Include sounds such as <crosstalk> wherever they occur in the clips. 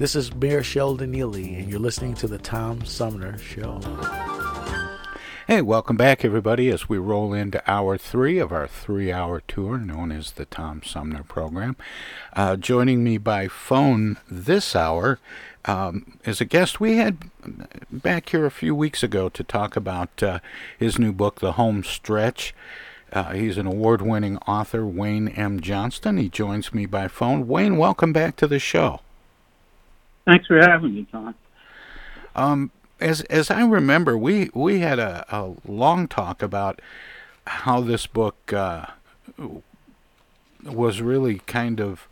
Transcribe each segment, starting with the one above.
This is Mayor Sheldon Neeley, and you're listening to the Tom Sumner Show. Hey, welcome back, everybody, as we roll into hour three of our three hour tour known as the Tom Sumner Program. Uh, joining me by phone this hour um, is a guest we had back here a few weeks ago to talk about uh, his new book, The Home Stretch. Uh, he's an award winning author, Wayne M. Johnston. He joins me by phone. Wayne, welcome back to the show. Thanks for having me, Tom. Um, as as I remember, we we had a, a long talk about how this book uh, was really kind of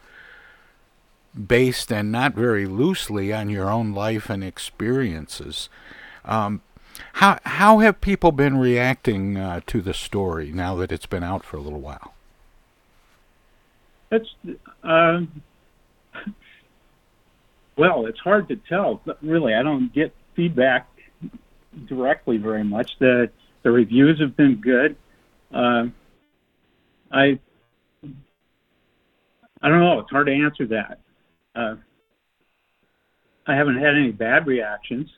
based and not very loosely on your own life and experiences. Um, how how have people been reacting uh, to the story now that it's been out for a little while? That's uh, well, it's hard to tell. Really, I don't get feedback directly very much. The the reviews have been good. Uh, I I don't know. It's hard to answer that. Uh, I haven't had any bad reactions.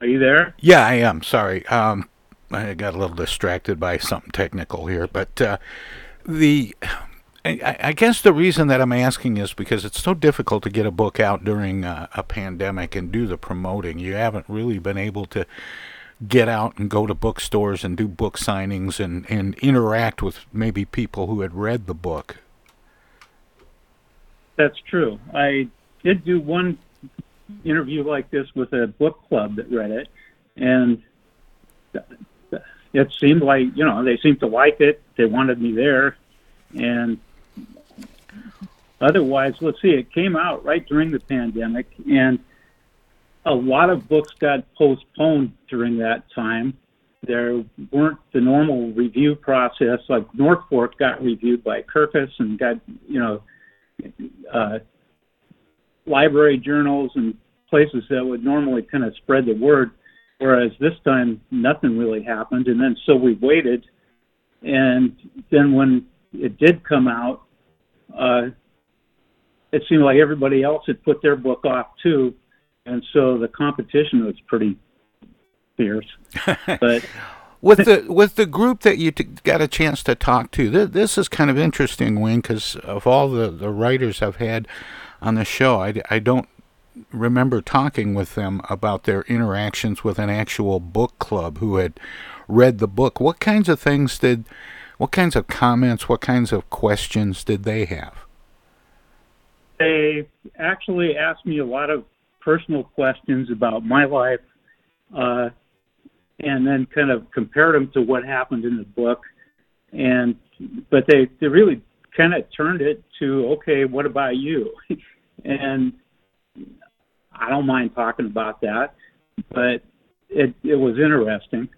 Are you there? Yeah, I am. Sorry. Um, I got a little distracted by something technical here, but uh, the I, I, guess the reason that I'm asking is because it's so difficult to get a book out during a, a pandemic and do the promoting. You haven't really been able to get out and go to bookstores and do book signings and, and interact with maybe people who had read the book. That's true. I did do one interview like this with a book club that read it, and it seemed like you know they seemed to like it. They wanted me there, and Otherwise, let's see, it came out right during the pandemic, and a lot of books got postponed during that time. There weren't the normal review process. Like North Fork got reviewed by Kirkus and got, you know, uh, library journals and places that would normally kind of spread the word. Whereas this time, nothing really happened. And then so we waited. And then when it did come out, uh, it seemed like everybody else had put their book off too, and so the competition was pretty fierce. <laughs> But with the with the group that you t- got a chance to talk to, th- this is kind of interesting, Wayne, because of all the the writers I've had on the show, I, I don't remember talking with them about their interactions with an actual book club who had read the book. What kinds of things did, what kinds of comments, what kinds of questions did they have? They actually asked me a lot of personal questions about my life, uh, and then kind of compared them to what happened in the book. And but they they really kind of turned it to okay, what about you? <laughs> and I don't mind talking about that, but it it was interesting.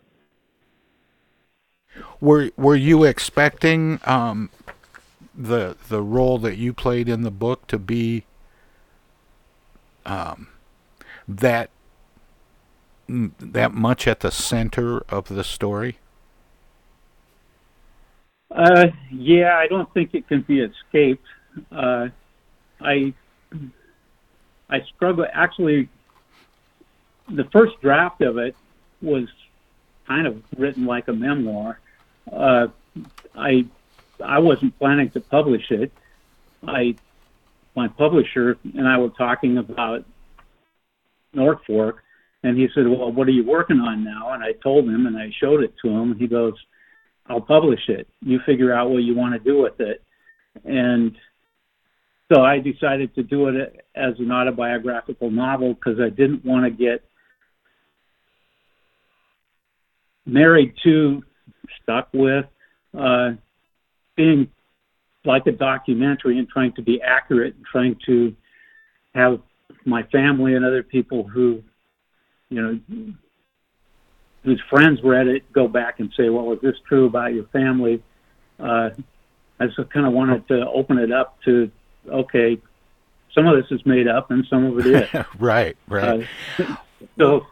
Were Were you expecting um, the the role that you played in the book to be um, that that much at the center of the story? Uh, yeah, I don't think it can be escaped. Uh, I I struggle. Actually, the first draft of it was kind of written like a memoir. Uh, I I wasn't planning to publish it. I my publisher and I were talking about North Fork, and he said, "Well, what are you working on now?" And I told him, and I showed it to him. And he goes, "I'll publish it. You figure out what you want to do with it." And so I decided to do it as an autobiographical novel because I didn't want to get married to, stuck with, uh, being like a documentary and trying to be accurate and trying to have my family and other people who, you know, whose friends read it go back and say, well, is this true about your family? Uh, I just kind of wanted to open it up to, okay, some of this is made up and some of it is. <laughs> right, right. Uh, so,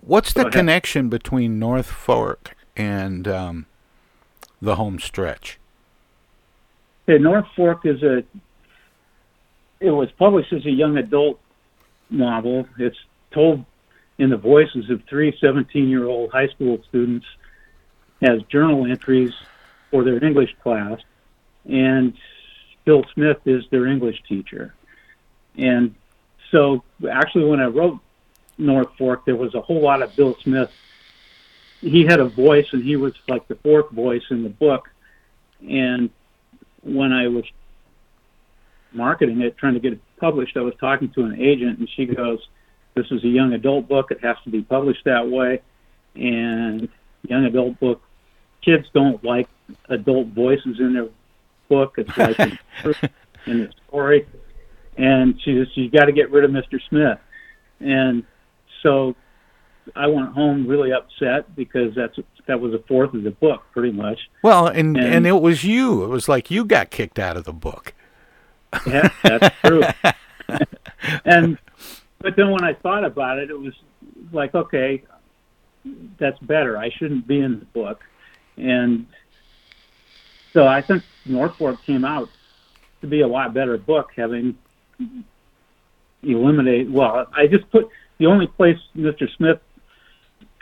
what's the connection between North Fork and um, the home stretch? Okay, North Fork is a. It was published as a young adult novel. It's told in the voices of three 17 year old high school students as journal entries for their English class, and Bill Smith is their English teacher. And so, actually, when I wrote North Fork, there was a whole lot of Bill Smith. He had a voice, and he was like the fourth voice in the book. And when I was marketing it, trying to get it published, I was talking to an agent, and she goes, "This is a young adult book. It has to be published that way." And young adult book, kids don't like adult voices in their book. It's <laughs> like in, the story. And she says, "You got to get rid of Mr. Smith." And so I went home really upset because that's that was a fourth of the book, pretty much. Well, and, and and, it was you. It was like you got kicked out of the book. Yeah, that's true. <laughs> and but then when I thought about it, it was like, okay, that's better. I shouldn't be in the book, and so I think North Fork came out to be a lot better book, having eliminated. Well, I just put the only place Mr. Smith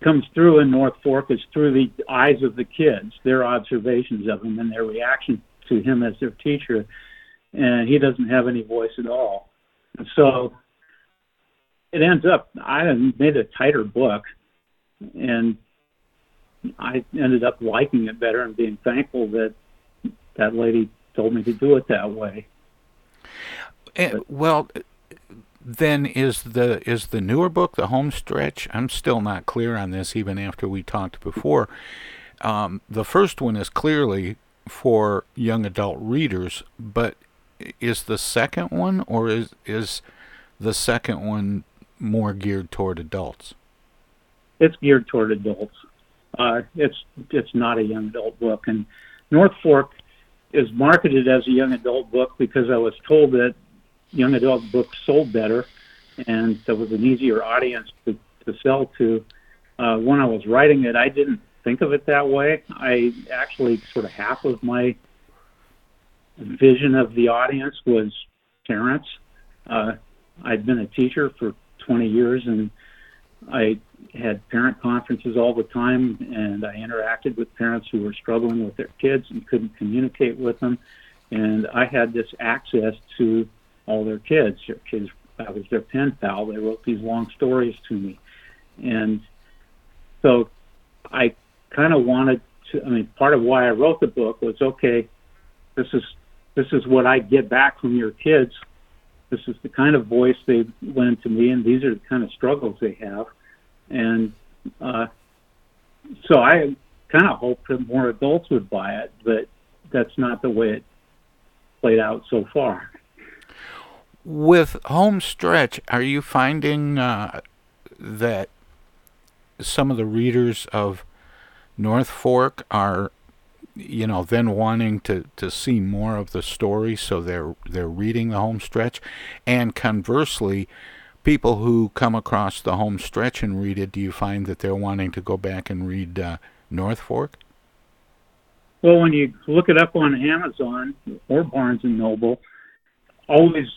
comes through in North Fork is through the eyes of the kids, their observations of him and their reaction to him as their teacher, and he doesn't have any voice at all. And so it ends up I made a tighter book, and I ended up liking it better and being thankful that that lady told me to do it that way. And, well, then is the is the newer book the home stretch? I'm still not clear on this even after we talked before. Um, the first one is clearly for young adult readers but is the second one or is is the second one more geared toward adults? It's geared toward adults. Uh, it's it's not a young adult book. And north fork is marketed as a young adult book because i was told that young adult books sold better, and there was an easier audience to, to sell to. Uh, when I was writing it, I didn't think of it that way. I actually sort of half of my vision of the audience was parents. Uh, I'd been a teacher for 20 years, and I had parent conferences all the time, and I interacted with parents who were struggling with their kids and couldn't communicate with them. And I had this access to all their kids. Their kids, I was their pen pal. They wrote these long stories to me, and so I kind of wanted to. I mean, part of why I wrote the book was okay. This is this is what I get back from your kids this is the kind of voice they lend to me, and these are the kind of struggles they have, and uh, so I kind of hoped that more adults would buy it, but that's not the way it played out so far. With home stretch, are you finding uh, that some of the readers of North Fork are, you know, then wanting to, to see more of the story, so they're they're reading the home stretch, and conversely, people who come across the home stretch and read it, do you find that they're wanting to go back and read uh, North Fork? Well, when you look it up on Amazon or Barnes and Noble, always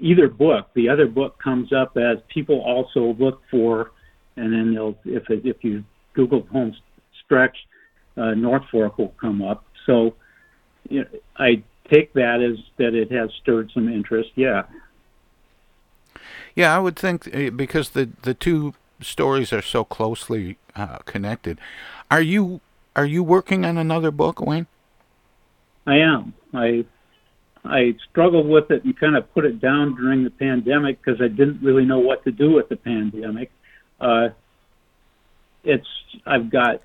either book, the other book comes up as people also look for, and then they'll if it, if you Google home stretch, uh, North Fork will come up. So you know, I take that as that it has stirred some interest. Yeah. Yeah, I would think uh, because the the two stories are so closely uh, connected. Are you are you working on another book, Wayne? I am. I I struggled with it and kind of put it down during the pandemic because I didn't really know what to do with the pandemic. Uh, it's I've got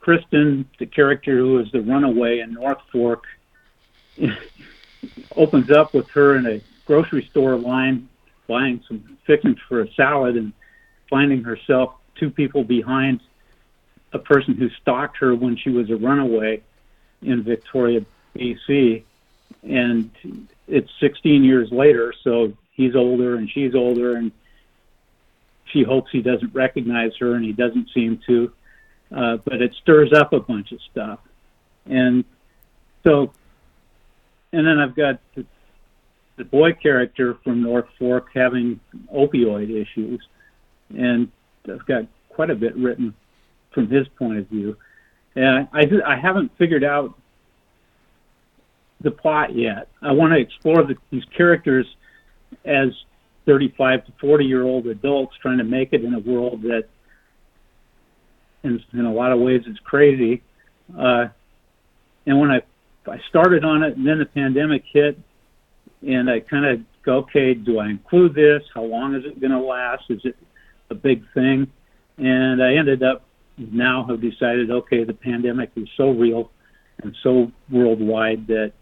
Kristen, the character who is the runaway in North Fork, <laughs> opens up with her in a grocery store line buying some fixings for a salad and finding herself two people behind a person who stalked her when she was a runaway in Victoria, BC. And it's 16 years later, so he's older and she's older, and she hopes he doesn't recognize her, and he doesn't seem to. Uh, but it stirs up a bunch of stuff. And so, and then I've got the, the boy character from North Fork having opioid issues, and I've got quite a bit written from his point of view. And I, I haven't figured out the plot yet. I want to explore the, these characters as 35 to 40 year old adults trying to make it in a world that, in, in a lot of ways, is crazy. Uh, and when I I started on it, and then the pandemic hit, and I kind of go, okay, do I include this? How long is it going to last? Is it a big thing? And I ended up now have decided, okay, the pandemic is so real and so worldwide that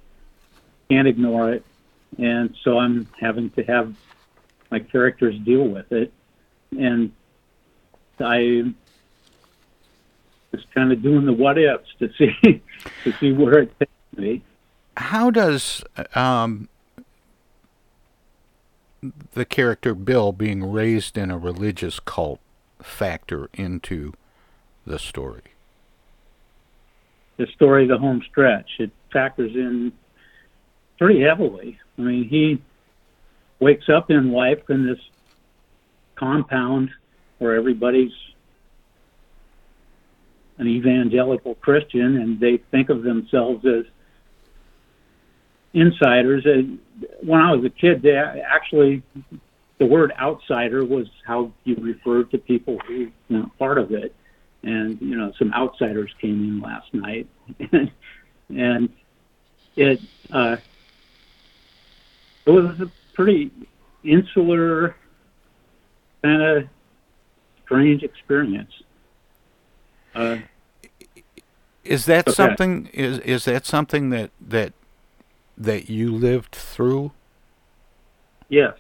can't ignore it, and so I'm having to have my characters deal with it, and I just kind of doing the what ifs to see <laughs> to see where it takes me. How does um, the character Bill being raised in a religious cult factor into the story? The story, the home stretch, it factors in pretty heavily. I mean, he wakes up in life in this compound where everybody's an evangelical Christian and they think of themselves as insiders. And when I was a kid, they actually the word outsider was how you referred to people who weren't part of it. And you know, some outsiders came in last night, <laughs> and it uh, it was a pretty insular kind of strange experience. Uh, is that okay. something? Is is that something that that that you lived through? Yes,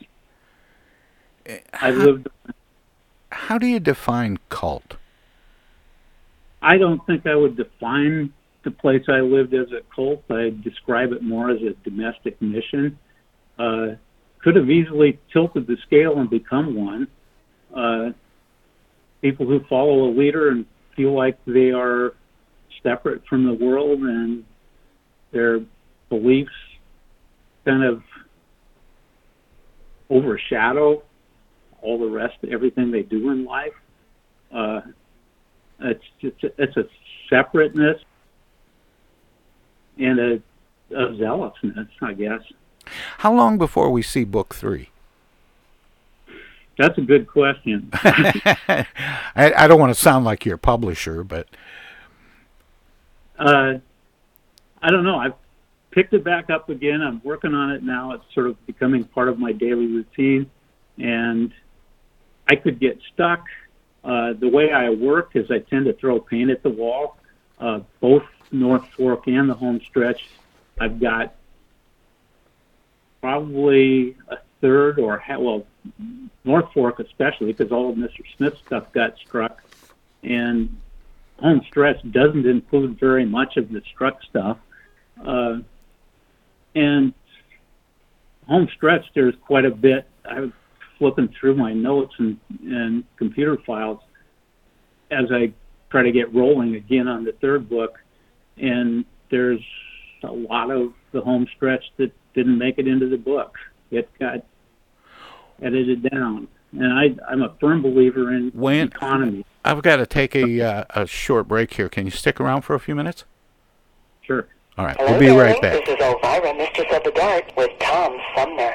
I lived. How do you define cult? I don't think I would define the place I lived as a cult. I describe it more as a domestic mission. Uh, could have easily tilted the scale and become one. Uh, people who follow a leader and feel like they are separate from the world and their beliefs kind of overshadow all the rest, everything they do in life. Uh, it's just it's a separateness and a, a zealousness, I guess. How long before we see book three? That's a good question. <laughs> I, I, don't want to sound like your publisher, but uh, I don't know. I've picked it back up again. I'm working on it now. It's sort of becoming part of my daily routine, and I could get stuck. Uh, the way I work is I tend to throw paint at the wall. Uh, both North Fork and the home stretch, I've got probably a third or well, North Fork especially because all of Mr. Smith's stuff got struck, and home stretch doesn't include very much of the struck stuff. Uh, and home stretch, there's quite a bit. I was flipping through my notes and, and computer files as I try to get rolling again on the third book, and there's a lot of the home stretch that didn't make it into the book. It got edited down, and I, I'm a firm believer in When- economy. I've got to take a uh, a short break here. Can you stick around for a few minutes? Sure. All right, Hello, we'll be right back. This is Elvira, Mistress of the Dark, with Tom Sumner.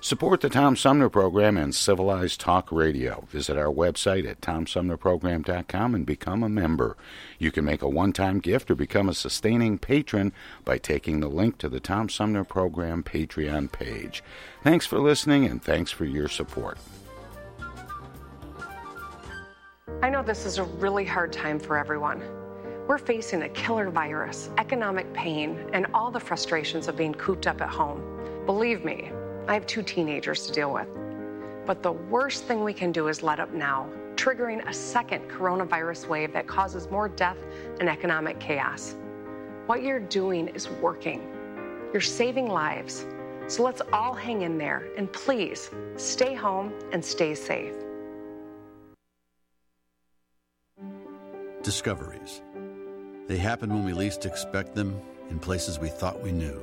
Support the Tom Sumner Program and Civilized Talk Radio. Visit our website at tomsumnerprogram.com and become a member. You can make a one time gift or become a sustaining patron by taking the link to the Tom Sumner Program Patreon page. Thanks for listening and thanks for your support. I know this is a really hard time for everyone. We're facing a killer virus, economic pain, and all the frustrations of being cooped up at home. Believe me, I have two teenagers to deal with. But the worst thing we can do is let up now, triggering a second coronavirus wave that causes more death and economic chaos. What you're doing is working. You're saving lives. So let's all hang in there and please stay home and stay safe. Discoveries. They happen when we least expect them in places we thought we knew.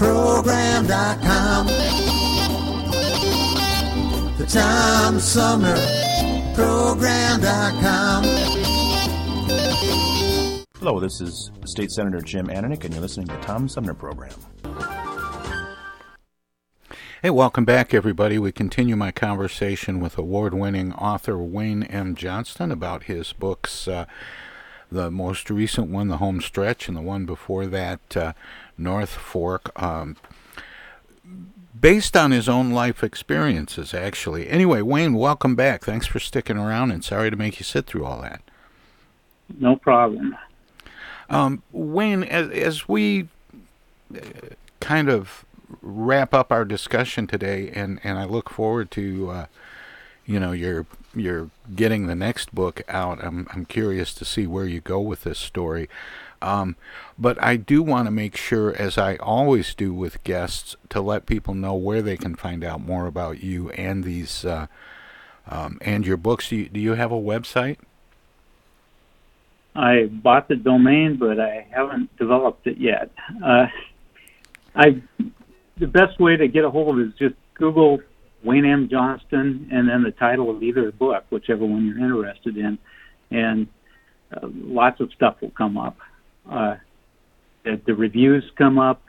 Program.com. The Tom Sumner Program.com. Hello, this is State Senator Jim Ananich, and you're listening to the Tom Sumner Program. Hey, welcome back, everybody. We continue my conversation with award winning author Wayne M. Johnston about his books. Uh, the most recent one, The Home Stretch, and the one before that, uh, North Fork. Um, based on his own life experiences, actually. Anyway, Wayne, welcome back. Thanks for sticking around, and sorry to make you sit through all that. No problem. Um, Wayne, as, as we uh, kind of wrap up our discussion today, and, and I look forward to, uh, you know, your you're getting the next book out. I'm I'm curious to see where you go with this story. Um, but I do want to make sure, as I always do with guests, to let people know where they can find out more about you and these uh, um, and your books. Do you, do you have a website? I bought the domain, but I haven't developed it yet. Uh, I the best way to get a hold of is just Google Wayne M. Johnston and then the title of either book, whichever one you're interested in, and uh, lots of stuff will come up. Uh, the reviews come up,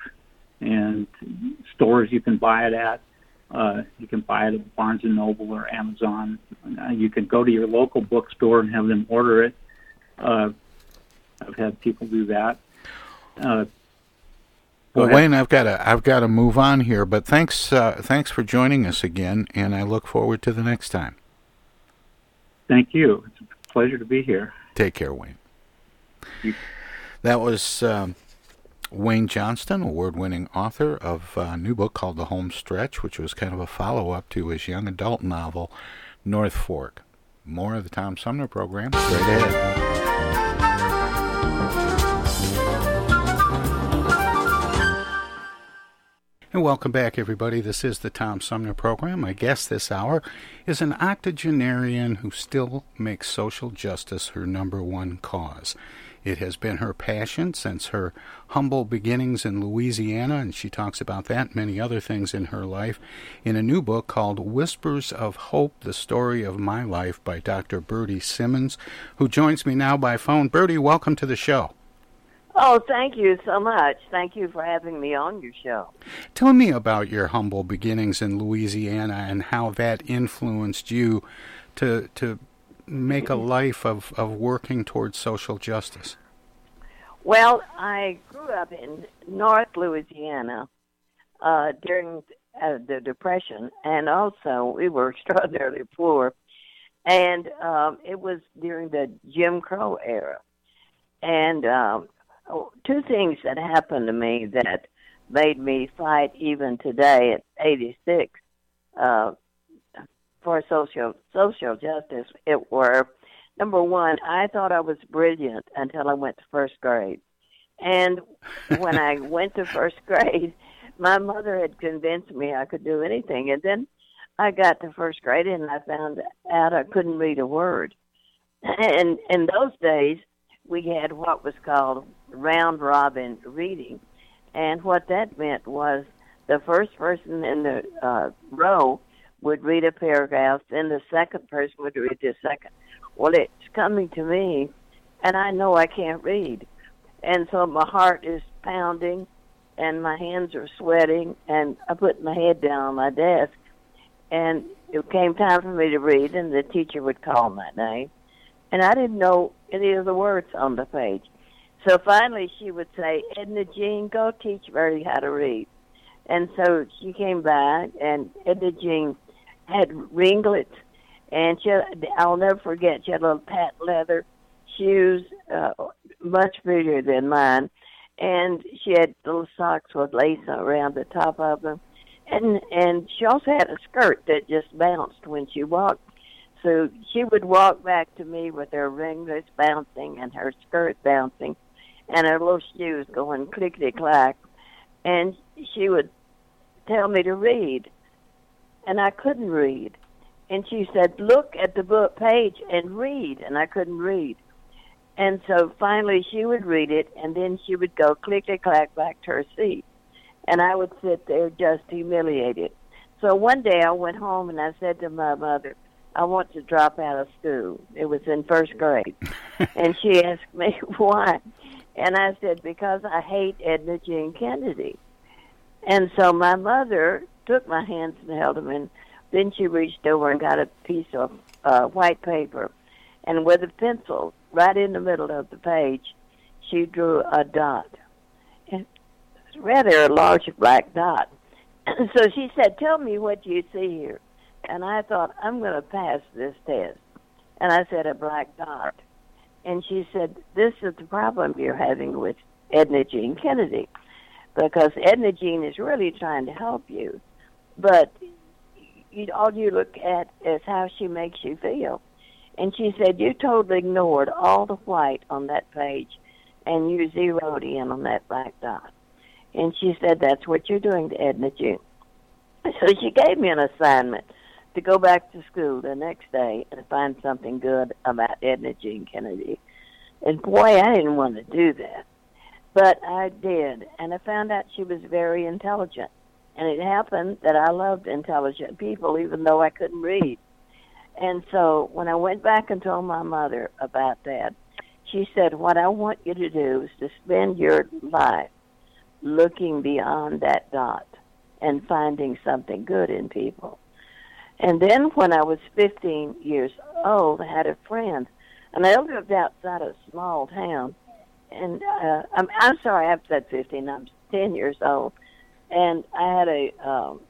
and stores you can buy it at. Uh, you can buy it at Barnes and Noble or Amazon. Uh, you can go to your local bookstore and have them order it. Uh, I've had people do that. Uh, well, Wayne, I've got to I've got to move on here, but thanks uh, thanks for joining us again, and I look forward to the next time. Thank you. It's a pleasure to be here. Take care, Wayne. You. That was um, Wayne Johnston, award-winning author of a new book called The Home Stretch, which was kind of a follow-up to his young adult novel North Fork. More of the Tom Sumner program straight ahead. And welcome back, everybody. This is the Tom Sumner program. My guest this hour is an octogenarian who still makes social justice her number one cause. It has been her passion since her humble beginnings in Louisiana, and she talks about that and many other things in her life in a new book called Whispers of Hope The Story of My Life by Dr. Bertie Simmons, who joins me now by phone. Bertie, welcome to the show. Oh, thank you so much. Thank you for having me on your show. Tell me about your humble beginnings in Louisiana and how that influenced you to to make a life of, of working towards social justice. Well, I grew up in North Louisiana uh, during uh, the Depression, and also we were <laughs> extraordinarily poor. And um, it was during the Jim Crow era. And um, oh, two things that happened to me that made me fight even today at 86 uh, for social social justice. It were number one, I thought I was brilliant until I went to first grade, and when I <laughs> went to first grade, my mother had convinced me I could do anything, and then I got to first grade and I found out I couldn't read a word. <clears throat> And in those days, we had what was called round robin reading. And what that meant was the first person in the uh, row would read a paragraph, then the second person would read the second. Well, it's coming to me, and I know I can't read. And so my heart is pounding, and my hands are sweating, and I put my head down on my desk. And it came time for me to read, and the teacher would call my name. And I didn't know any of the words on the page. So finally, she would say, Edna Jean, go teach Bertie how to read. And so she came back, and Edna Jean had ringlets, and she, I'll never forget, she had little patent leather shoes, uh, much bigger than mine, and she had little socks with lace around the top of them, and and she also had a skirt that just bounced when she walked. So she would walk back to me with her ringlets bouncing and her skirt bouncing, and her little shoes going clickety clack, and she would tell me to read, and I couldn't read. And she said, "Look at the book page and read," and I couldn't read. And so finally, she would read it, and then she would go clickety clack back to her seat, and I would sit there just humiliated. So one day I went home and I said to my mother, I want to drop out of school. It was in first grade. <laughs> and she asked me <laughs> why. And I said, because I hate Edna Jean Kennedy. And so my mother took my hands and held them, and then she reached over and got a piece of uh, white paper, and with a pencil right in the middle of the page, she drew a dot, and rather a large black dot. <clears throat> so she said, "Tell me what you see here." And I thought, "I'm going to pass this test." And I said, "A black dot." And she said, "This is the problem you're having with Edna Jean Kennedy." because Edna Jean is really trying to help you, but you, all you look at is how she makes you feel. And she said you totally ignored all the white on that page, and you zeroed in on that black dot. And she said that's what you're doing to Edna Jean. <laughs> So she gave me an assignment to go back to school the next day and find something good about Edna Jean Kennedy. And boy, I didn't want to do that. But I did, and I found out she was very intelligent. And it happened that I loved intelligent people, even though I couldn't read. And so when I went back and told my mother about that, she said, What I want you to do is to spend your life looking beyond that dot and finding something good in people. And then when I was 15 years old, I had a friend, and I lived outside a small town and uh, I'm I'm sorry, I've said 15. I'm 10 years old, and I had a um,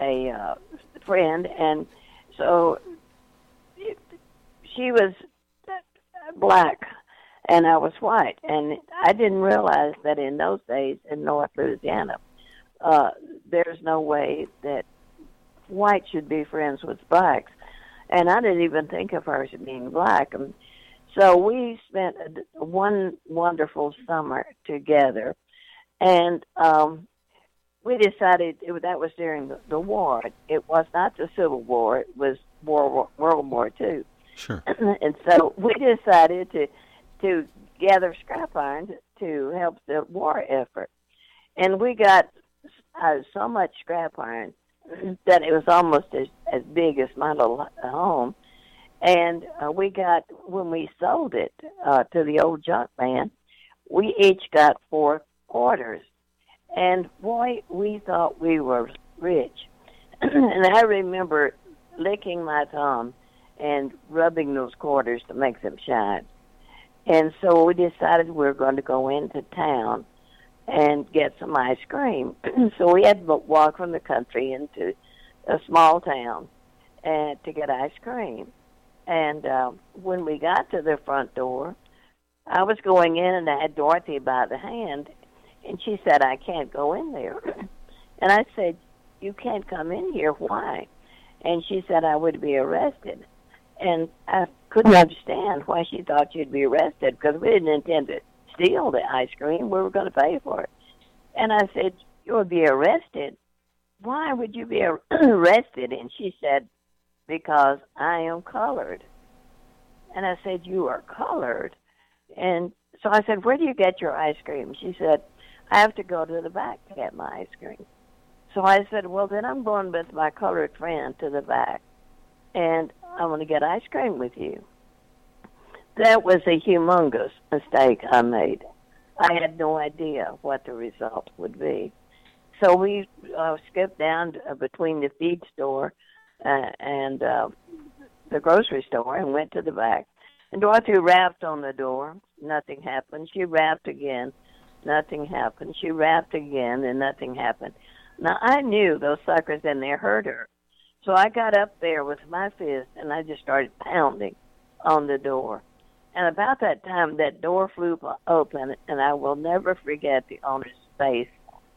a uh, friend, and so it, she was black, and I was white, and I didn't realize that in those days in North Louisiana, uh, there's no way that white should be friends with blacks, and I didn't even think of her as being black. And, so we spent one wonderful summer together, and um, we decided it, that was during the, the war. It was not the Civil War; it was World World War Two. Sure. <clears throat> and so we decided to to gather scrap iron to help the war effort, and we got uh, so much scrap iron <clears throat> that it was almost as as big as my little home and uh, we got when we sold it uh, to the old junk man, we each got four quarters, and boy, we thought we were rich. <clears throat> and I remember licking my thumb and rubbing those quarters to make them shine. And so we decided we were going to go into town and get some ice cream. <clears throat> so we had to walk from the country into a small town and to get ice cream. And uh, when we got to the front door, I was going in and I had Dorothy by the hand, and she said, I can't go in there. <clears throat> and I said, You can't come in here. Why? And she said, I would be arrested. And I couldn't understand why she thought you'd be arrested because we didn't intend to steal the ice cream. We were going to pay for it. And I said, You would be arrested. Why would you be <clears throat> arrested? And she said, because I am colored. And I said, You are colored? And so I said, Where do you get your ice cream? She said, I have to go to the back to get my ice cream. So I said, Well, then I'm going with my colored friend to the back, and I'm going to get ice cream with you. That was a humongous mistake I made. I had no idea what the result would be. So we uh, skipped down to, uh, between the feed store uh, and uh, the grocery store and went to the back. And Dorothy rapped on the door. Nothing happened. She rapped again. Nothing happened. She rapped again, and nothing happened. Now I knew those suckers in there heard her, so I got up there with my fist and I just started pounding on the door. And about that time, that door flew open, and I will never forget the owner's face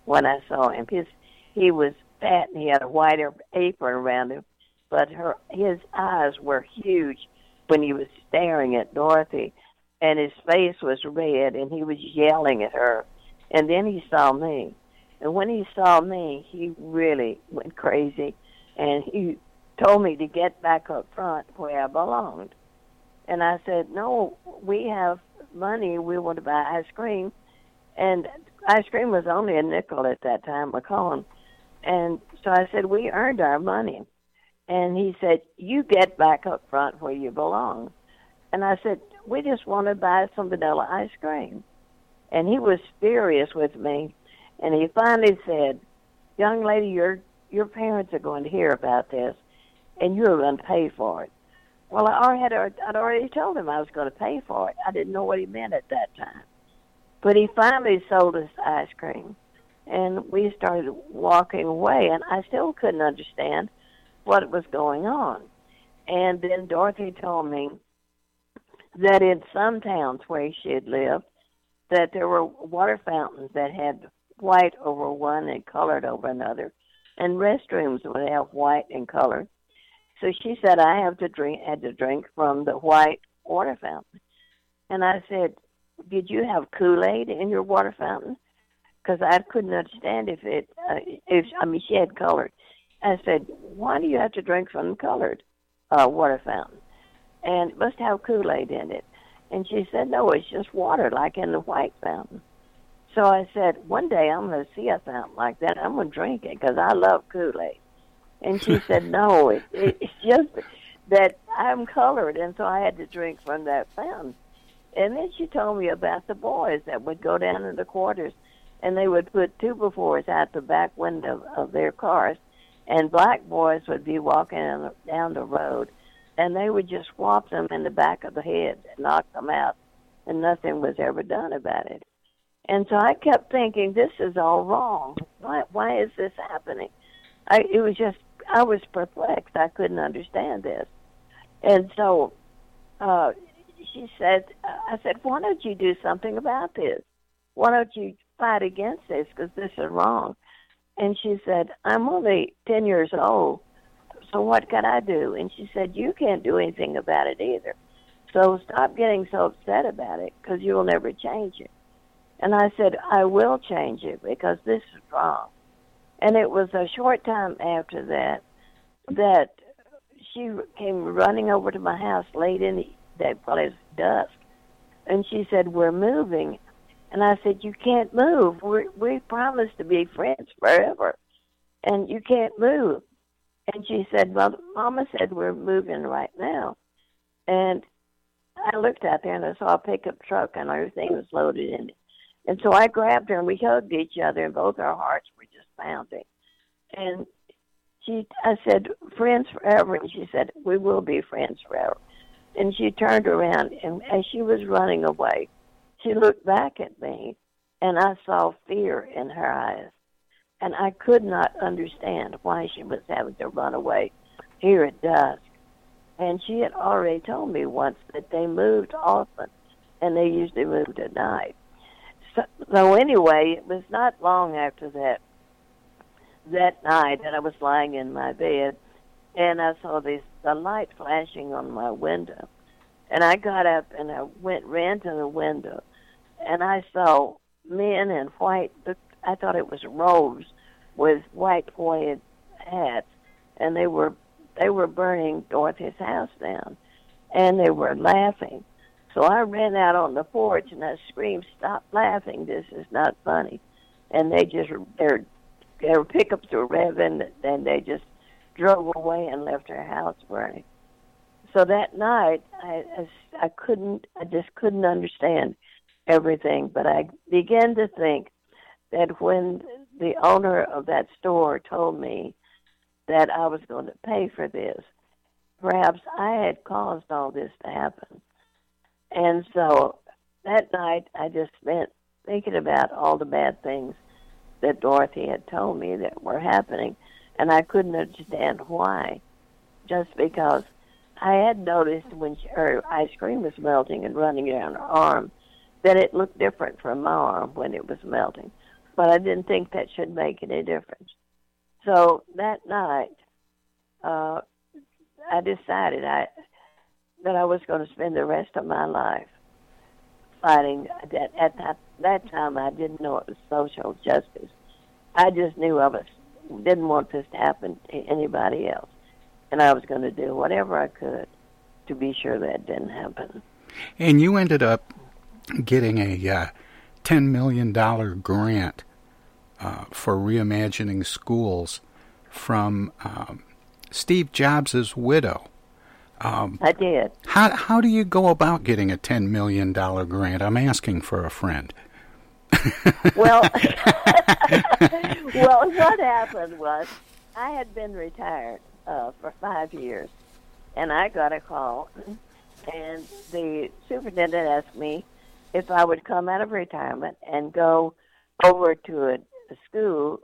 when I saw him. His he was fat and he had a white apron around him, but her his eyes were huge when he was staring at Dorothy, and his face was red, and he was yelling at her. And then he saw me, and when he saw me, he really went crazy, and he told me to get back up front where I belonged. And I said, "No, we have money. We want to buy ice cream." And ice cream was only a nickel at that time, a cone. And so I said, We earned our money. And he said, You get back up front where you belong. And I said, We just want to buy some vanilla ice cream. And he was furious with me. And he finally said, Young lady, your your parents are going to hear about this and you're going to pay for it. Well, I already had I'd already told him I was going to pay for it. I didn't know what he meant at that time. But he finally sold us ice cream and we started walking away and I still couldn't understand what was going on. And then Dorothy told me that in some towns where she had lived, that there were water fountains that had white over one and colored over another, and restrooms would have white and colored. So she said I have to drink had to drink from the white water fountain, and I said, "Did you have Kool Aid in your water fountain?" Because I couldn't understand if it uh, if I mean she had colored. I said, "Why do you have to drink from the colored uh, water fountain?" And it must have Kool Aid in it. And she said, "No, it's just water, like in the white fountain." So I said, "One day I'm going to see a fountain like that. I'm going to drink it because I love Kool Aid." And she <laughs> said, "No, it, it, it's just that I'm colored, and so I had to drink from that fountain." And then she told me about the boys that would go down in the quarters, and they would put two befores out the back window of their cars, and black boys would be walking down the road, and they would just whop them in the back of the head and knock them out, and nothing was ever done about it. And so I kept thinking, this is all wrong. Why, why is this happening? I, it was just, I was perplexed. I couldn't understand this. And so uh, she said, I said, why don't you do something about this? Why don't you fight against this? Because this is wrong. And she said, I'm only 10 years old, so what can I do? And she said, You can't do anything about it either. So stop getting so upset about it because you will never change it. And I said, I will change it because this is wrong. And it was a short time after that that she came running over to my house late in the day, well, it was dusk. And she said, We're moving. And I said, You can't move. we we promised to be friends forever. And you can't move. And she said, Well, Mama said we're moving right now. And I looked out there and I saw a pickup truck and everything was loaded in it. And so I grabbed her and we hugged each other and both our hearts were just pounding. And she, I said, friends forever. And she said, we will be friends forever. And she turned around and as she was running away, she looked back at me and I saw fear in her eyes. And I could not understand why she was having to run away here at dusk. And she had already told me once that they moved often and they usually moved at night. So, so anyway, it was not long after that that night that I was lying in my bed and I saw this the light flashing on my window. And I got up and I went ran to the window and I saw men in white I thought it was robes with white pointed hats and they were they were burning Dorothy's house down and they were laughing so I ran out on the porch and I screamed, "Stop laughing! This is not funny!" And they just their their pickups were revving, and they just drove away and left her house burning. So that night, I, I I couldn't, I just couldn't understand everything. But I began to think that when the owner of that store told me that I was going to pay for this, perhaps I had caused all this to happen. And so that night, I just spent thinking about all the bad things that Dorothy had told me that were happening, and I couldn't understand why. Just because I had noticed when she, her ice cream was melting and running down her arm that it looked different from my arm when it was melting, but I didn't think that should make any difference. So that night, uh, I decided I that I was going to spend the rest of my life fighting. That at that that time, I didn't know it was social justice. I just knew I was didn't want this to happen to anybody else, and I was going to do whatever I could to be sure that didn't happen. And you ended up getting a uh, ten million dollar grant uh, for reimagining schools from um, Steve Jobs' widow. Um, I did. How how do you go about getting a ten million dollar grant? I'm asking for a friend. well, <laughs> <laughs> well, what happened was I had been retired uh, for five years, and I got a call, and the superintendent asked me if I would come out of retirement and go over to a, a school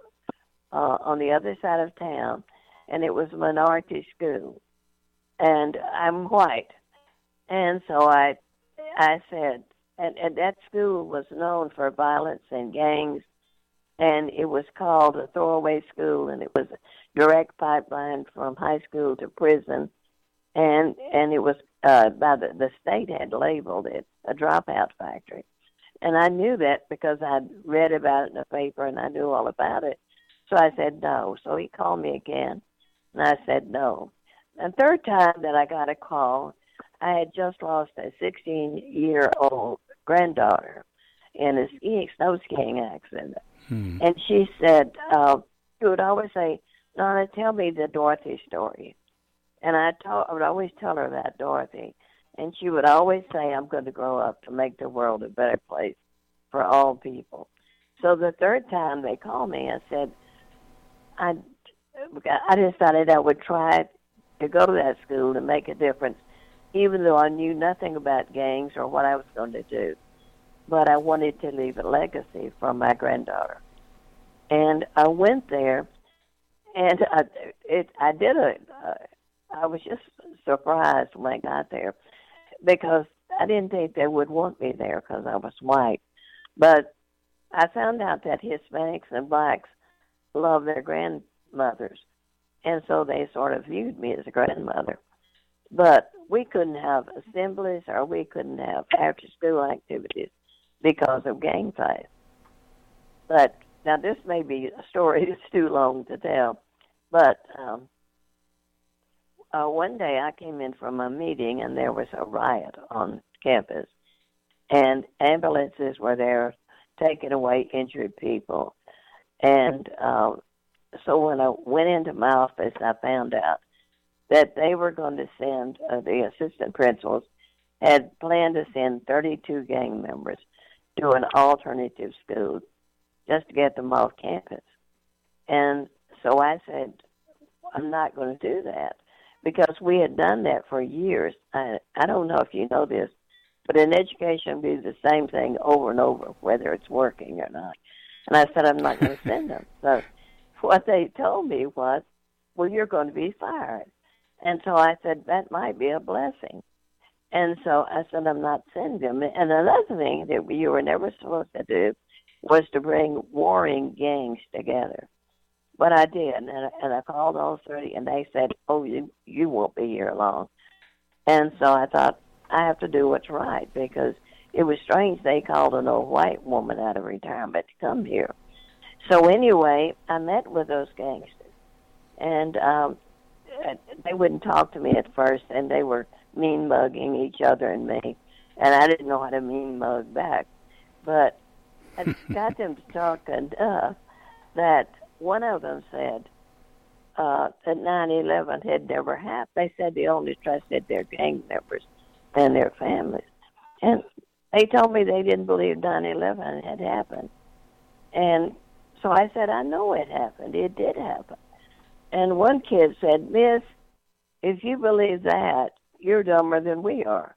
uh, on the other side of town, and it was a minority school, and I'm white, and so I, I said, and, and that school was known for violence and gangs, and it was called a throwaway school, and it was a direct pipeline from high school to prison, and and it was uh, by the the state had labeled it a dropout factory, and I knew that because I'd read about it in the paper and I knew all about it. So I said no. So he called me again, and I said no. And third time that I got a call, I had just lost a 16 year old granddaughter in a skiing, snow skiing accident. Hmm. And she said, uh, she would always say, Donna, tell me the Dorothy story. And I, told, I would always tell her that, Dorothy. And she would always say, I'm going to grow up to make the world a better place for all people. So the third time they called me, I said, I, I decided I would try to go to that school to make a difference, even though I knew nothing about gangs or what I was going to do. But I wanted to leave a legacy for my granddaughter. And I went there, and I, it, I did a, I was just surprised when I got there because I didn't think they would want me there because I was white. But I found out that Hispanics and blacks love their grandmothers, and so they sort of viewed me as a grandmother. But we couldn't have assemblies or we couldn't have after school activities because of gang fights. But now this may be a story <laughs> that's too long to tell, but um, uh, one day I came in from a meeting and there was a riot on campus, and ambulances were there taking away injured people. And uh, so when I went into my office, I found out that they were going to send uh, the assistant principals had planned to send 32 gang members to an alternative school just to get them off campus. And so I said, I'm not going to do that because we had done that for years. I, I don't know if you know this, but in education, we do the same thing over and over, whether it's working or not. And I said, I'm not going <laughs> to send them. So what they told me was, well, you're going to be fired. And so I said, that might be a blessing. And so I said, I'm not sending them. And another thing that you were never supposed to do was to bring warring gangs together. But I did, and I, and I called all 30, and they said, oh, you, you won't be here long. And so I thought, I have to do what's right because it was strange they called an old white woman out of retirement to come here. So anyway, I met with those gangsters, and um, they wouldn't talk to me at first, and they were mean mugging each other and me, and I didn't know how to mean mug back, but I <laughs> got them to talk enough that one of them said uh, that 9/11 had never happened. They said they only trusted their gang members and their families, and they told me they didn't believe 9/11 had happened, and so I said, I know it happened. It did happen. And one kid said, Miss, if you believe that, you're dumber than we are.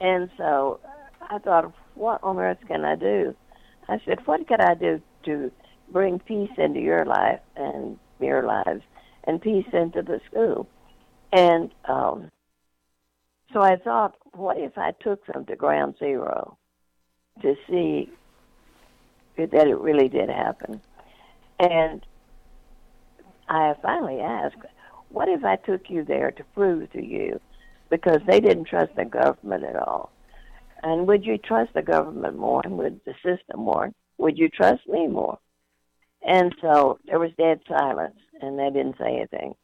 And so I thought, what on earth can I do? I said, what can I do to bring peace into your life and your lives and peace into the school? And um, so I thought, what if I took them to ground zero to see that it really did happen? And I finally asked, what if I took you there to prove to you because they didn't trust the government at all. And would you trust the government more and would the system more? Would you trust me more? And so there was dead silence, and they didn't say anything.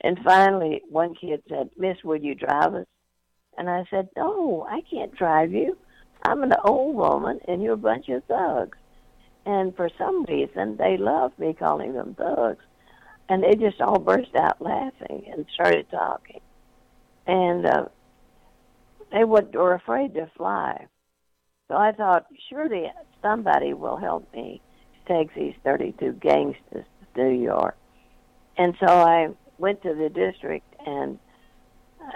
And finally, one kid said, Miss, would you drive us? And I said, No, I can't drive you. I'm an old woman, and you're a bunch of thugs. And for some reason, they loved me calling them thugs. And they just all burst out laughing and started talking. And uh, they would, were afraid to fly. So I thought, surely somebody will help me take these 32 gangsters to New York. And so I went to the district and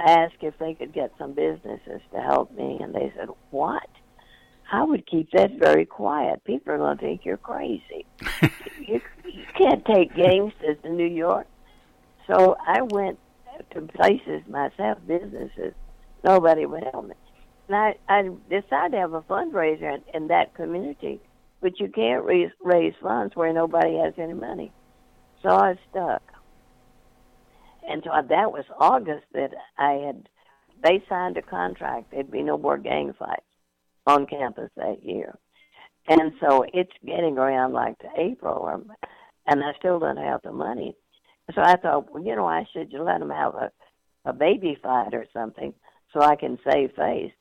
asked if they could get some businesses to help me. And they said, What? I would keep that very quiet. People are going to think you're crazy. <laughs> you, you can't take gangsters to New York. So I went to places myself, businesses. Nobody would help me. And I, I decided to have a fundraiser in, in that community, but you can't raise, raise funds where nobody has any money. So I stuck. And so that was August that I had, they signed a contract. There'd be no more gang fights on campus that year. And so it's getting around like to April, or, and I still don't have the money. So I thought, well, you know, I should let them have a, a baby fight or something so I can save face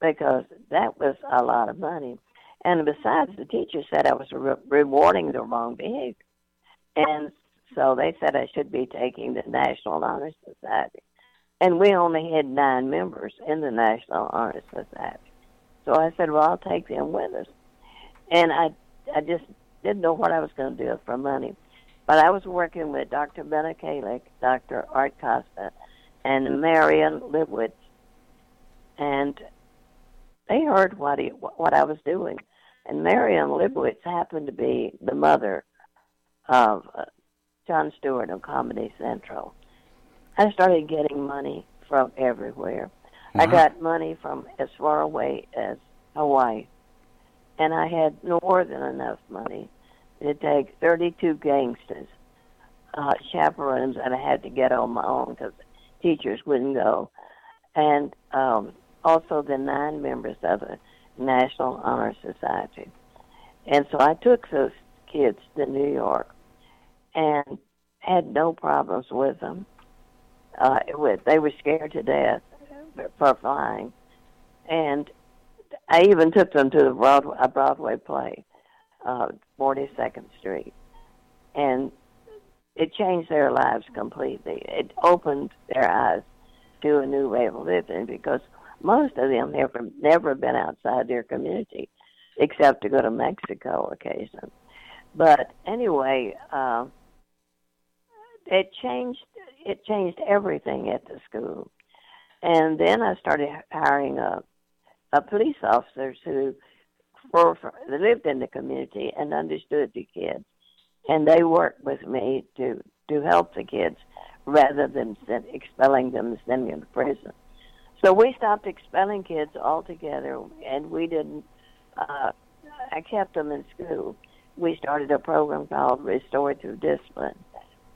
because that was a lot of money. And besides, the teacher said I was re- rewarding the wrong behavior. And so they said I should be taking the National Honor Society. And we only had nine members in the National Honor Society. So I said, well, I'll take them with us. And I, I just didn't know what I was going to do for money. But I was working with Dr. Bena Kallick, Dr. Art Costa, and Marian Leibowitz. And they heard what he, what I was doing. And Marian Leibowitz happened to be the mother of uh, Jon Stewart of Comedy Central. I started getting money from everywhere. I got money from as far away as Hawaii. And I had more than enough money to take 32 gangsters, uh, chaperones that I had to get on my own because teachers wouldn't go. And um, also the nine members of the National Honor Society. And so I took those kids to New York and had no problems with them. Uh, was, they were scared to death for flying, and I even took them to the Broadway, a Broadway play, uh, 42nd Street, and it changed their lives completely. It opened their eyes to a new way of living because most of them never never been outside their community, except to go to Mexico occasionally. But anyway, uh, it changed. It changed everything at the school. And then I started hiring a, a police officers who were they lived in the community and understood the kids, and they worked with me to to help the kids rather than send, expelling them and sending them to prison. So we stopped expelling kids altogether, and we didn't. Uh, I kept them in school. We started a program called Restorative Discipline,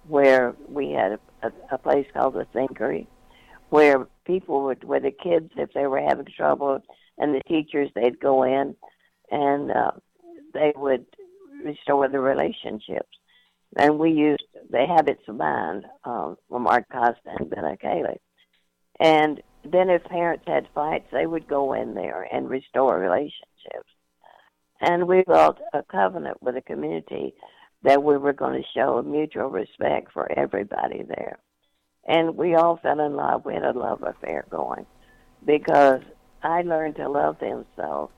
where we had a, a, a place called the Thinkery, where people would, where the kids, if they were having trouble, and the teachers, they'd go in and uh, they would restore the relationships. And we used the habits of mind um, from Art Costa and Ben. And then if parents had fights, they would go in there and restore relationships. And we built a covenant with the community that we were going to show mutual respect for everybody there and we all fell in love. We had a love affair going because I learned to love them so,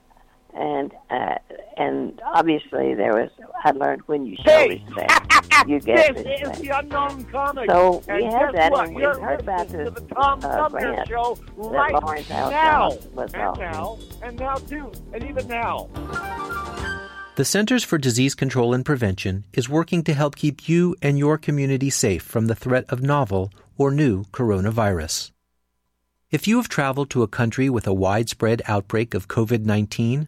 and uh, and obviously there was I learned when you show Hey! respect, you <laughs> get this respect. is the unknown comic. So and we had that, what? and we You're heard about this to the Tom uh, grant show that right Lawrence House now, was and offering. now, and now too, and even now. The Centers for Disease Control and Prevention is working to help keep you and your community safe from the threat of novel or new coronavirus. If you have traveled to a country with a widespread outbreak of COVID 19,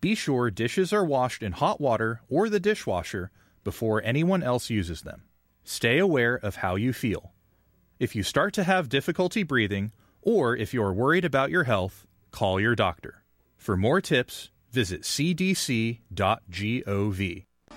Be sure dishes are washed in hot water or the dishwasher before anyone else uses them. Stay aware of how you feel. If you start to have difficulty breathing, or if you're worried about your health, call your doctor. For more tips, visit cdc.gov.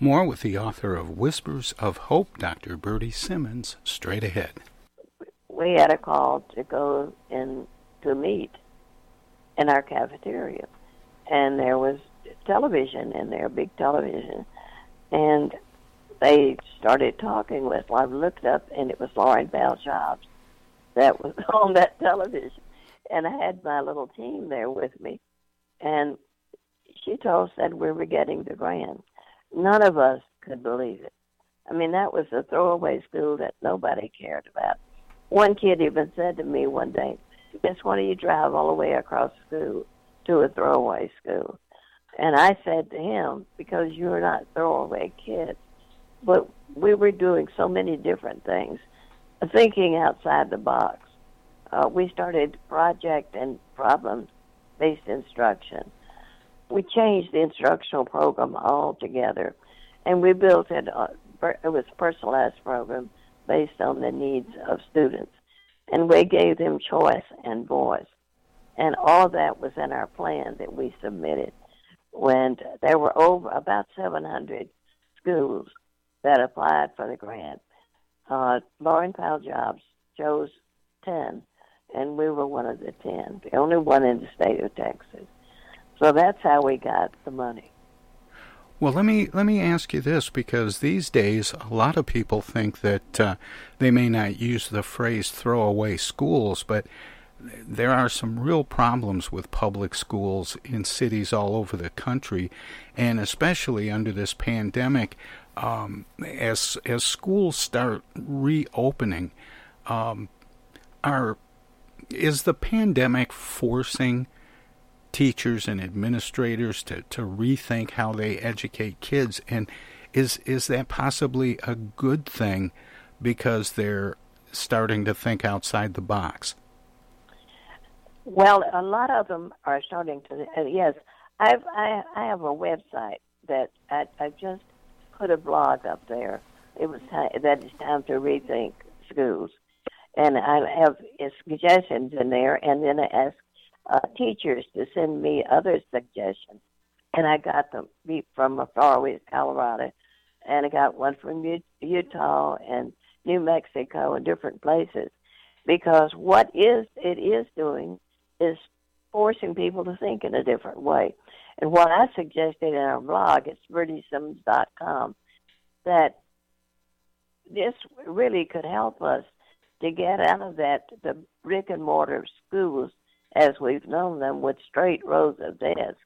More with the author of Whispers of Hope, Dr. Bertie Simmons, straight ahead. We had a call to go in to meet in our cafeteria, and there was television in there, big television, and they started talking with. I looked up, and it was Laurene Powell Jobs that was <laughs> on that television, and I had my little team there with me, and she told us that we were getting the grant None of us could believe it. I mean, that was a throwaway school that nobody cared about. One kid even said to me one day, Miss, why do you drive all the way across school to a throwaway school? And I said to him, because you're not throwaway kids. But we were doing so many different things, thinking outside the box. Uh, we started project and problem based instruction we changed the instructional program altogether, and we built it. Uh, it was a personalized program based on the needs of students, and we gave them choice and voice, and all that was in our plan that we submitted. When there were over about 700 schools that applied for the grant, uh, Laurene Powell Jobs chose 10 and we were one of the ten, the only one in the state of Texas. So that's how we got the money. Well, let me let me ask you this because these days a lot of people think that uh, they may not use the phrase "throw away schools," but there are some real problems with public schools in cities all over the country, and especially under this pandemic, um, as as schools start reopening, um, are is the pandemic forcing teachers and administrators to, to rethink how they educate kids. And is is that possibly a good thing because they're starting to think outside the box? Well a lot of them are starting to uh, yes i've i i have a website that i i just put a blog up there. It was time, that it's time to rethink schools. And i have suggestions in there and then i ask uh, teachers to send me other suggestions, and I got them from far away Colorado, and I got one from Utah and New Mexico and different places, because what is it is doing is forcing people to think in a different way. And what I suggested in our blog, it's bertiesimmons.com, that this really could help us to get out of that the brick and mortar schools as we've known them with straight rows of desks,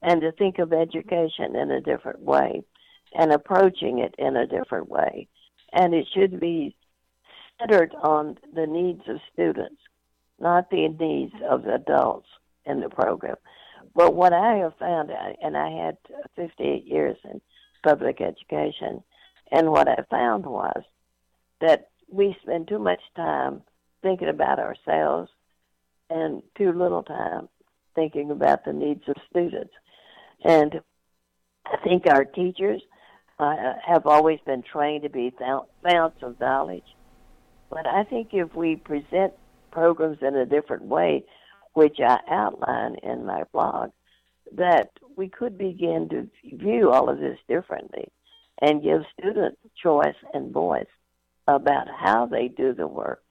and to think of education in a different way and approaching it in a different way. And it should be centered on the needs of students, not the needs of adults in the program. But what I have found, and I had 58 years in public education, and what I found was that we spend too much time thinking about ourselves and too little time thinking about the needs of students. And I think our teachers uh, have always been trained to be founts of knowledge. But I think if we present programs in a different way, which I outline in my blog, that we could begin to view all of this differently and give students choice and voice about how they do the work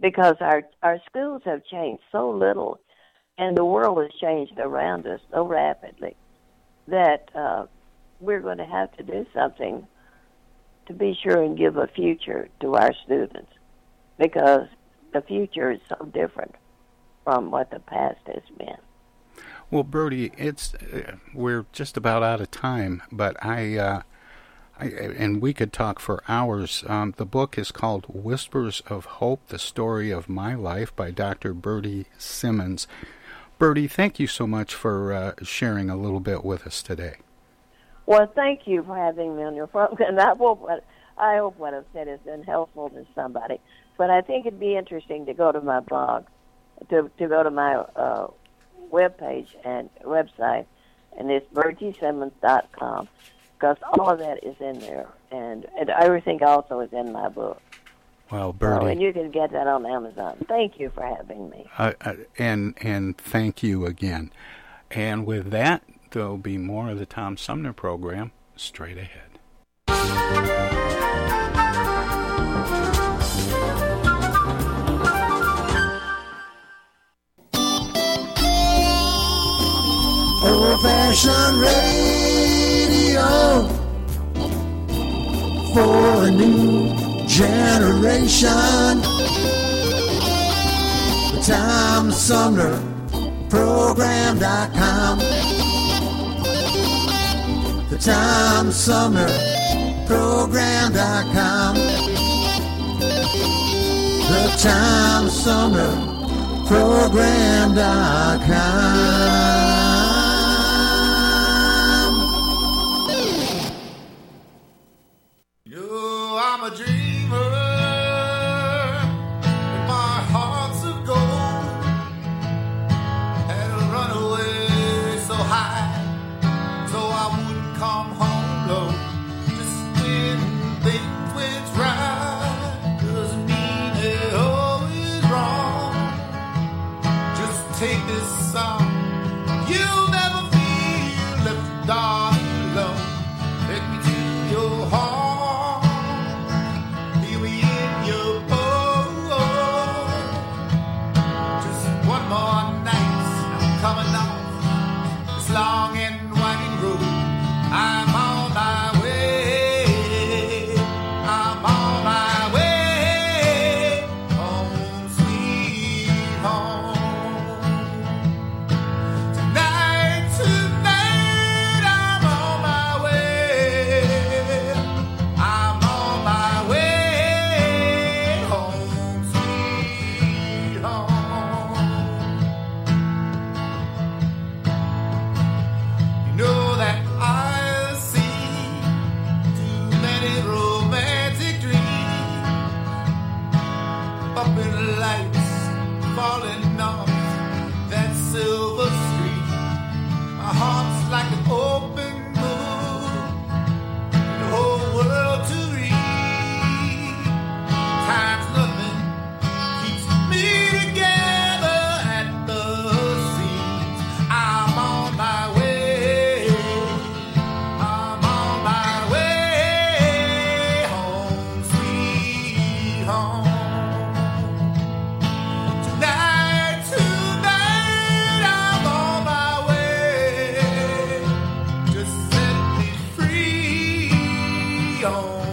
because our our schools have changed so little, and the world has changed around us so rapidly that uh, we're going to have to do something to be sure and give a future to our students, because the future is so different from what the past has been. Well, Bertie, it's uh, we're just about out of time, but I. Uh, And we could talk for hours. Um, the book is called Whispers of Hope The Story of My Life by Dr. Bertie Simmons. Bertie, thank you so much for uh, sharing a little bit with us today. Well, thank you for having me on your program. <laughs> I hope what, I hope what I've said has been helpful to somebody. But I think it'd be interesting to go to my blog, to, to go to my uh, webpage and website, and it's bertiesimmons.com because all of that is in there, and, and everything also is in my book. Well, Bertie, oh, and you can get that on Amazon. Thank you for having me. Uh, uh, and and thank you again. And with that, there'll be more of the Tom Sumner program straight ahead. Old fashioned radio for a new generation. The Tom Sumner Program.com. The Tom Sumner Program.com. The Tom Sumner Program.com. on.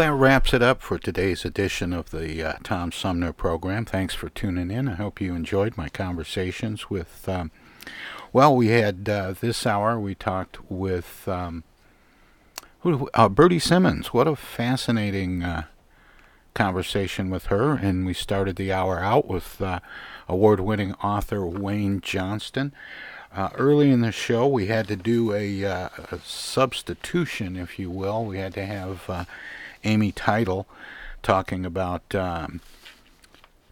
That wraps it up for today's edition of the uh, Tom Sumner program. Thanks for tuning in. I hope you enjoyed my conversations with. Um, well, we had uh, this hour. We talked with um, who, uh, Bertie Simmons. What a fascinating uh, conversation with her. And we started the hour out with uh, award-winning author Wayne Johnston. Uh, early in the show, we had to do a, uh, a substitution, if you will. We had to have uh, Amy Teitel talking about um,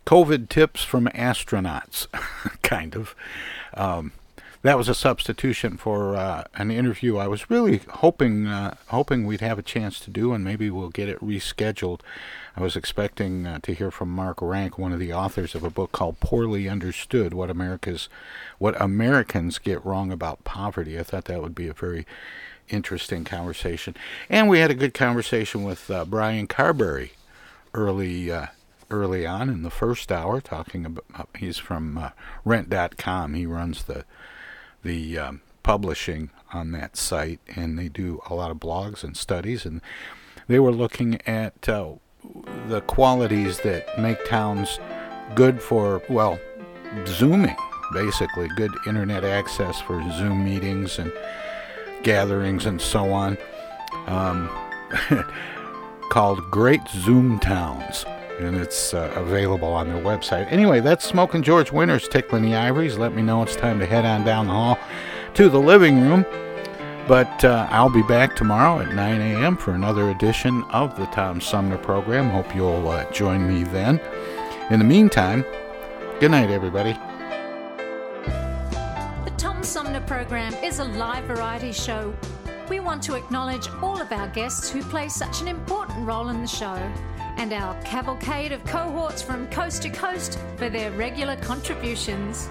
COVID tips from astronauts, <laughs> kind of. Um, that was a substitution for uh, an interview I was really hoping uh, hoping we'd have a chance to do, and maybe we'll get it rescheduled. I was expecting uh, to hear from Mark Rank, one of the authors of a book called "Poorly Understood: What America's What Americans Get Wrong About Poverty." I thought that would be a very interesting conversation, and we had a good conversation with uh, Brian Carberry early uh, early on in the first hour, talking about he's from uh, Rent.com. He runs the the um, publishing on that site, and they do a lot of blogs and studies. And they were looking at uh, the qualities that make towns good for, well, Zooming, basically, good internet access for Zoom meetings and gatherings and so on. Um, <laughs> called Great Zoom Towns and it's uh, available on their website. Anyway, that's Smoking George Winters tickling the ivories. Let me know it's time to head on down the hall to the living room. But uh, I'll be back tomorrow at 9 a.m. for another edition of the Tom Sumner program. Hope you'll uh, join me then. In the meantime, good night, everybody. The Tom Sumner program is a live variety show. We want to acknowledge all of our guests who play such an important role in the show and our cavalcade of cohorts from coast to coast for their regular contributions.